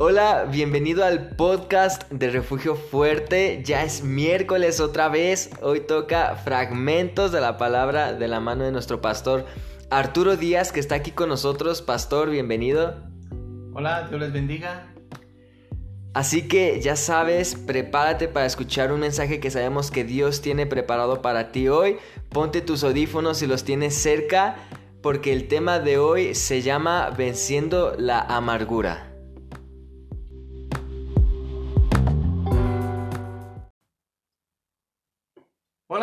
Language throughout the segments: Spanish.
Hola, bienvenido al podcast de Refugio Fuerte. Ya es miércoles otra vez. Hoy toca fragmentos de la palabra de la mano de nuestro pastor Arturo Díaz, que está aquí con nosotros. Pastor, bienvenido. Hola, Dios les bendiga. Así que ya sabes, prepárate para escuchar un mensaje que sabemos que Dios tiene preparado para ti hoy. Ponte tus audífonos si los tienes cerca, porque el tema de hoy se llama Venciendo la amargura.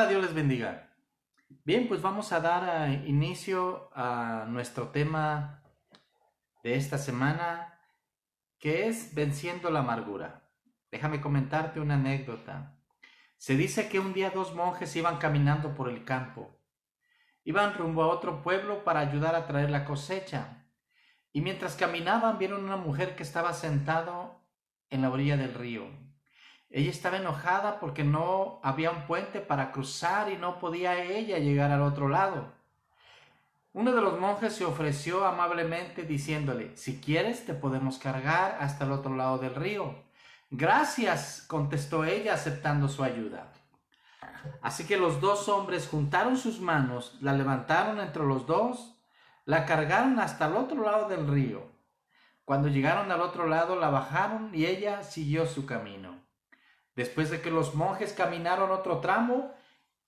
Dios les bendiga. Bien, pues vamos a dar eh, inicio a nuestro tema de esta semana, que es venciendo la amargura. Déjame comentarte una anécdota. Se dice que un día dos monjes iban caminando por el campo. Iban rumbo a otro pueblo para ayudar a traer la cosecha. Y mientras caminaban vieron una mujer que estaba sentado en la orilla del río. Ella estaba enojada porque no había un puente para cruzar y no podía ella llegar al otro lado. Uno de los monjes se ofreció amablemente diciéndole, si quieres te podemos cargar hasta el otro lado del río. Gracias, contestó ella aceptando su ayuda. Así que los dos hombres juntaron sus manos, la levantaron entre los dos, la cargaron hasta el otro lado del río. Cuando llegaron al otro lado la bajaron y ella siguió su camino. Después de que los monjes caminaron otro tramo,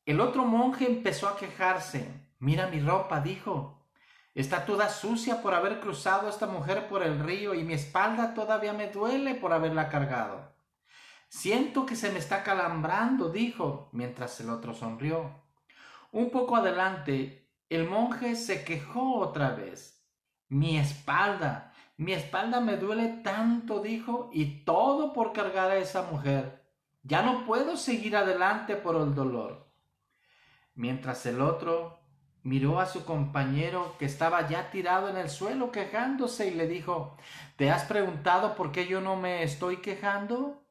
el otro monje empezó a quejarse. Mira mi ropa, dijo. Está toda sucia por haber cruzado esta mujer por el río y mi espalda todavía me duele por haberla cargado. Siento que se me está calambrando, dijo, mientras el otro sonrió. Un poco adelante, el monje se quejó otra vez. Mi espalda, mi espalda me duele tanto, dijo, y todo por cargar a esa mujer. Ya no puedo seguir adelante por el dolor. Mientras el otro miró a su compañero que estaba ya tirado en el suelo quejándose y le dijo, ¿te has preguntado por qué yo no me estoy quejando?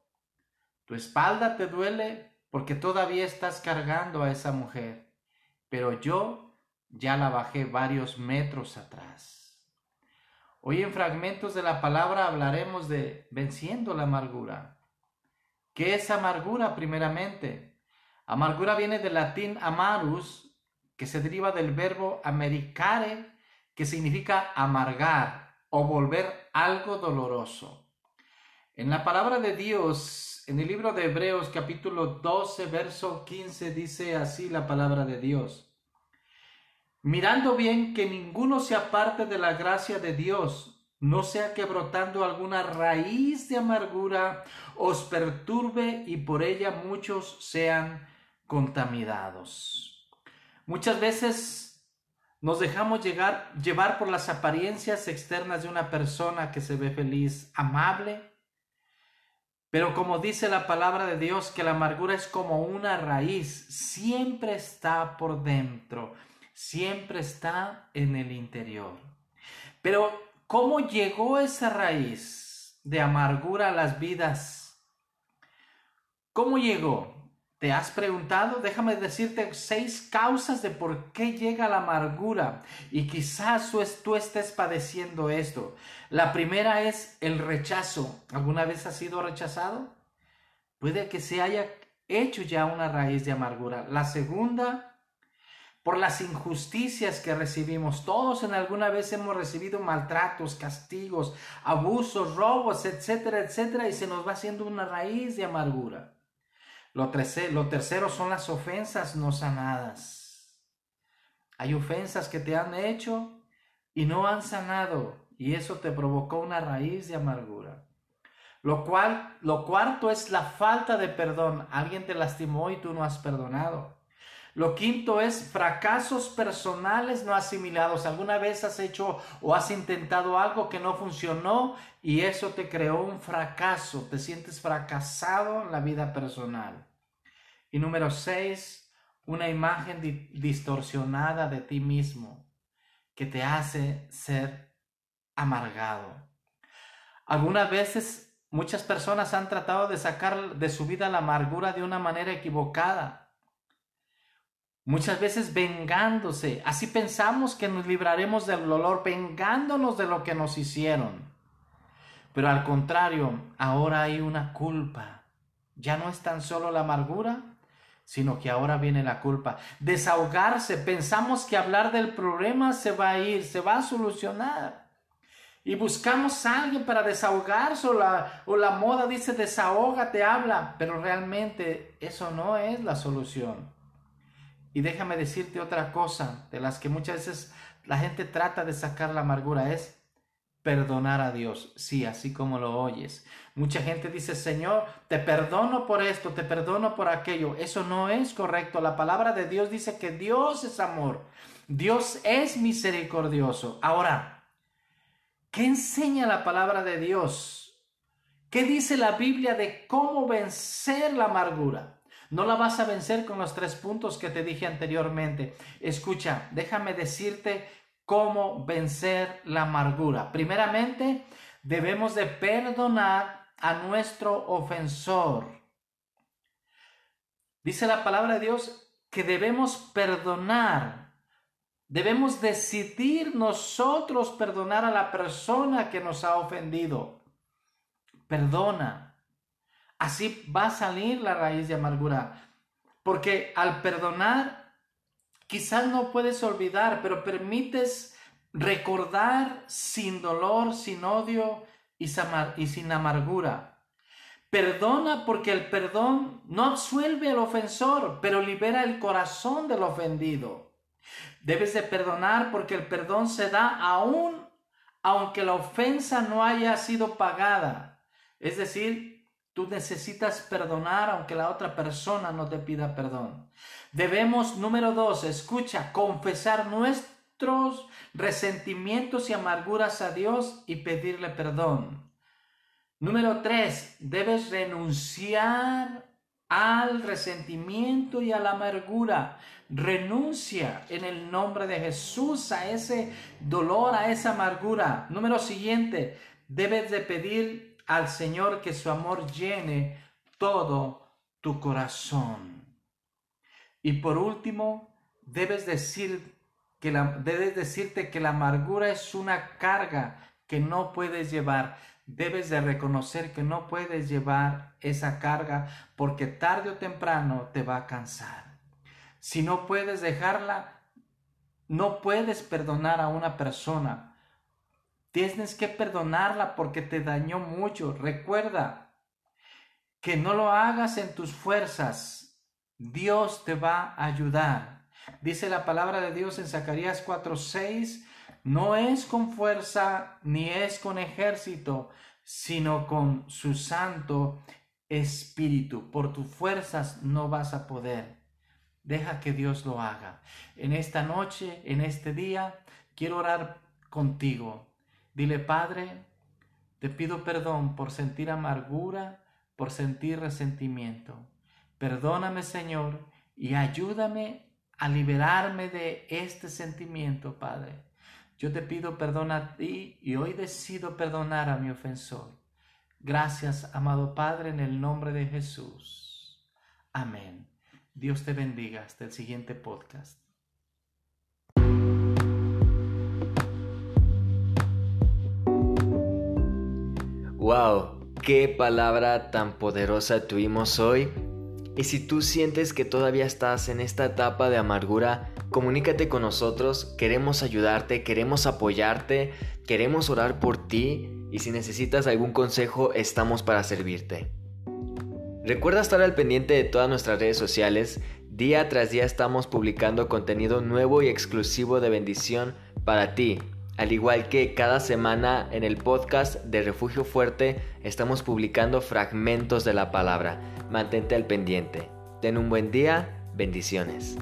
Tu espalda te duele porque todavía estás cargando a esa mujer, pero yo ya la bajé varios metros atrás. Hoy en fragmentos de la palabra hablaremos de venciendo la amargura. ¿Qué es amargura primeramente? Amargura viene del latín amarus, que se deriva del verbo americare, que significa amargar o volver algo doloroso. En la palabra de Dios, en el libro de Hebreos capítulo 12, verso 15, dice así la palabra de Dios. Mirando bien que ninguno se aparte de la gracia de Dios, no sea que brotando alguna raíz de amargura os perturbe y por ella muchos sean contaminados. Muchas veces nos dejamos llevar por las apariencias externas de una persona que se ve feliz, amable, pero como dice la palabra de Dios, que la amargura es como una raíz, siempre está por dentro, siempre está en el interior. Pero ¿Cómo llegó esa raíz de amargura a las vidas? ¿Cómo llegó? ¿Te has preguntado? Déjame decirte seis causas de por qué llega la amargura y quizás tú estés padeciendo esto. La primera es el rechazo. ¿Alguna vez has sido rechazado? Puede que se haya hecho ya una raíz de amargura. La segunda por las injusticias que recibimos. Todos en alguna vez hemos recibido maltratos, castigos, abusos, robos, etcétera, etcétera, y se nos va haciendo una raíz de amargura. Lo tercero, son las ofensas no sanadas. Hay ofensas que te han hecho y no han sanado, y eso te provocó una raíz de amargura. Lo cual, lo cuarto es la falta de perdón. Alguien te lastimó y tú no has perdonado. Lo quinto es fracasos personales no asimilados. ¿Alguna vez has hecho o has intentado algo que no funcionó y eso te creó un fracaso? Te sientes fracasado en la vida personal. Y número seis, una imagen distorsionada de ti mismo que te hace ser amargado. Algunas veces muchas personas han tratado de sacar de su vida la amargura de una manera equivocada muchas veces vengándose. Así pensamos que nos libraremos del dolor, vengándonos de lo que nos hicieron. Pero al contrario, ahora hay una culpa. Ya no es tan solo la amargura, sino que ahora viene la culpa. Desahogarse, pensamos que hablar del problema se va a ir, se va a solucionar. Y buscamos a alguien para desahogarse o la, o la moda dice desahógate, habla, pero realmente eso no es la solución. Y déjame decirte otra cosa, de las que muchas veces la gente trata de sacar la amargura, es perdonar a Dios. Sí, así como lo oyes. Mucha gente dice, Señor, te perdono por esto, te perdono por aquello. Eso no es correcto. La palabra de Dios dice que Dios es amor. Dios es misericordioso. Ahora, ¿qué enseña la palabra de Dios? ¿Qué dice la Biblia de cómo vencer la amargura? No la vas a vencer con los tres puntos que te dije anteriormente. Escucha, déjame decirte cómo vencer la amargura. Primeramente, debemos de perdonar a nuestro ofensor. Dice la palabra de Dios que debemos perdonar. Debemos decidir nosotros perdonar a la persona que nos ha ofendido. Perdona. Así va a salir la raíz de amargura. Porque al perdonar, quizás no puedes olvidar, pero permites recordar sin dolor, sin odio y sin amargura. Perdona porque el perdón no absuelve al ofensor, pero libera el corazón del ofendido. Debes de perdonar porque el perdón se da aún aunque la ofensa no haya sido pagada. Es decir, Tú necesitas perdonar aunque la otra persona no te pida perdón. Debemos, número dos, escucha, confesar nuestros resentimientos y amarguras a Dios y pedirle perdón. Número tres, debes renunciar al resentimiento y a la amargura. Renuncia en el nombre de Jesús a ese dolor, a esa amargura. Número siguiente, debes de pedir al Señor que su amor llene todo tu corazón. Y por último, debes decir que la, debes decirte que la amargura es una carga que no puedes llevar. Debes de reconocer que no puedes llevar esa carga porque tarde o temprano te va a cansar. Si no puedes dejarla, no puedes perdonar a una persona Tienes que perdonarla porque te dañó mucho. Recuerda que no lo hagas en tus fuerzas. Dios te va a ayudar. Dice la palabra de Dios en Zacarías 4:6, no es con fuerza ni es con ejército, sino con su santo espíritu. Por tus fuerzas no vas a poder. Deja que Dios lo haga. En esta noche, en este día, quiero orar contigo. Dile, Padre, te pido perdón por sentir amargura, por sentir resentimiento. Perdóname, Señor, y ayúdame a liberarme de este sentimiento, Padre. Yo te pido perdón a ti y hoy decido perdonar a mi ofensor. Gracias, amado Padre, en el nombre de Jesús. Amén. Dios te bendiga hasta el siguiente podcast. ¡Wow! ¡Qué palabra tan poderosa tuvimos hoy! Y si tú sientes que todavía estás en esta etapa de amargura, comunícate con nosotros, queremos ayudarte, queremos apoyarte, queremos orar por ti y si necesitas algún consejo estamos para servirte. Recuerda estar al pendiente de todas nuestras redes sociales, día tras día estamos publicando contenido nuevo y exclusivo de bendición para ti al igual que cada semana en el podcast de Refugio Fuerte estamos publicando fragmentos de la palabra. Mantente al pendiente. Ten un buen día. Bendiciones.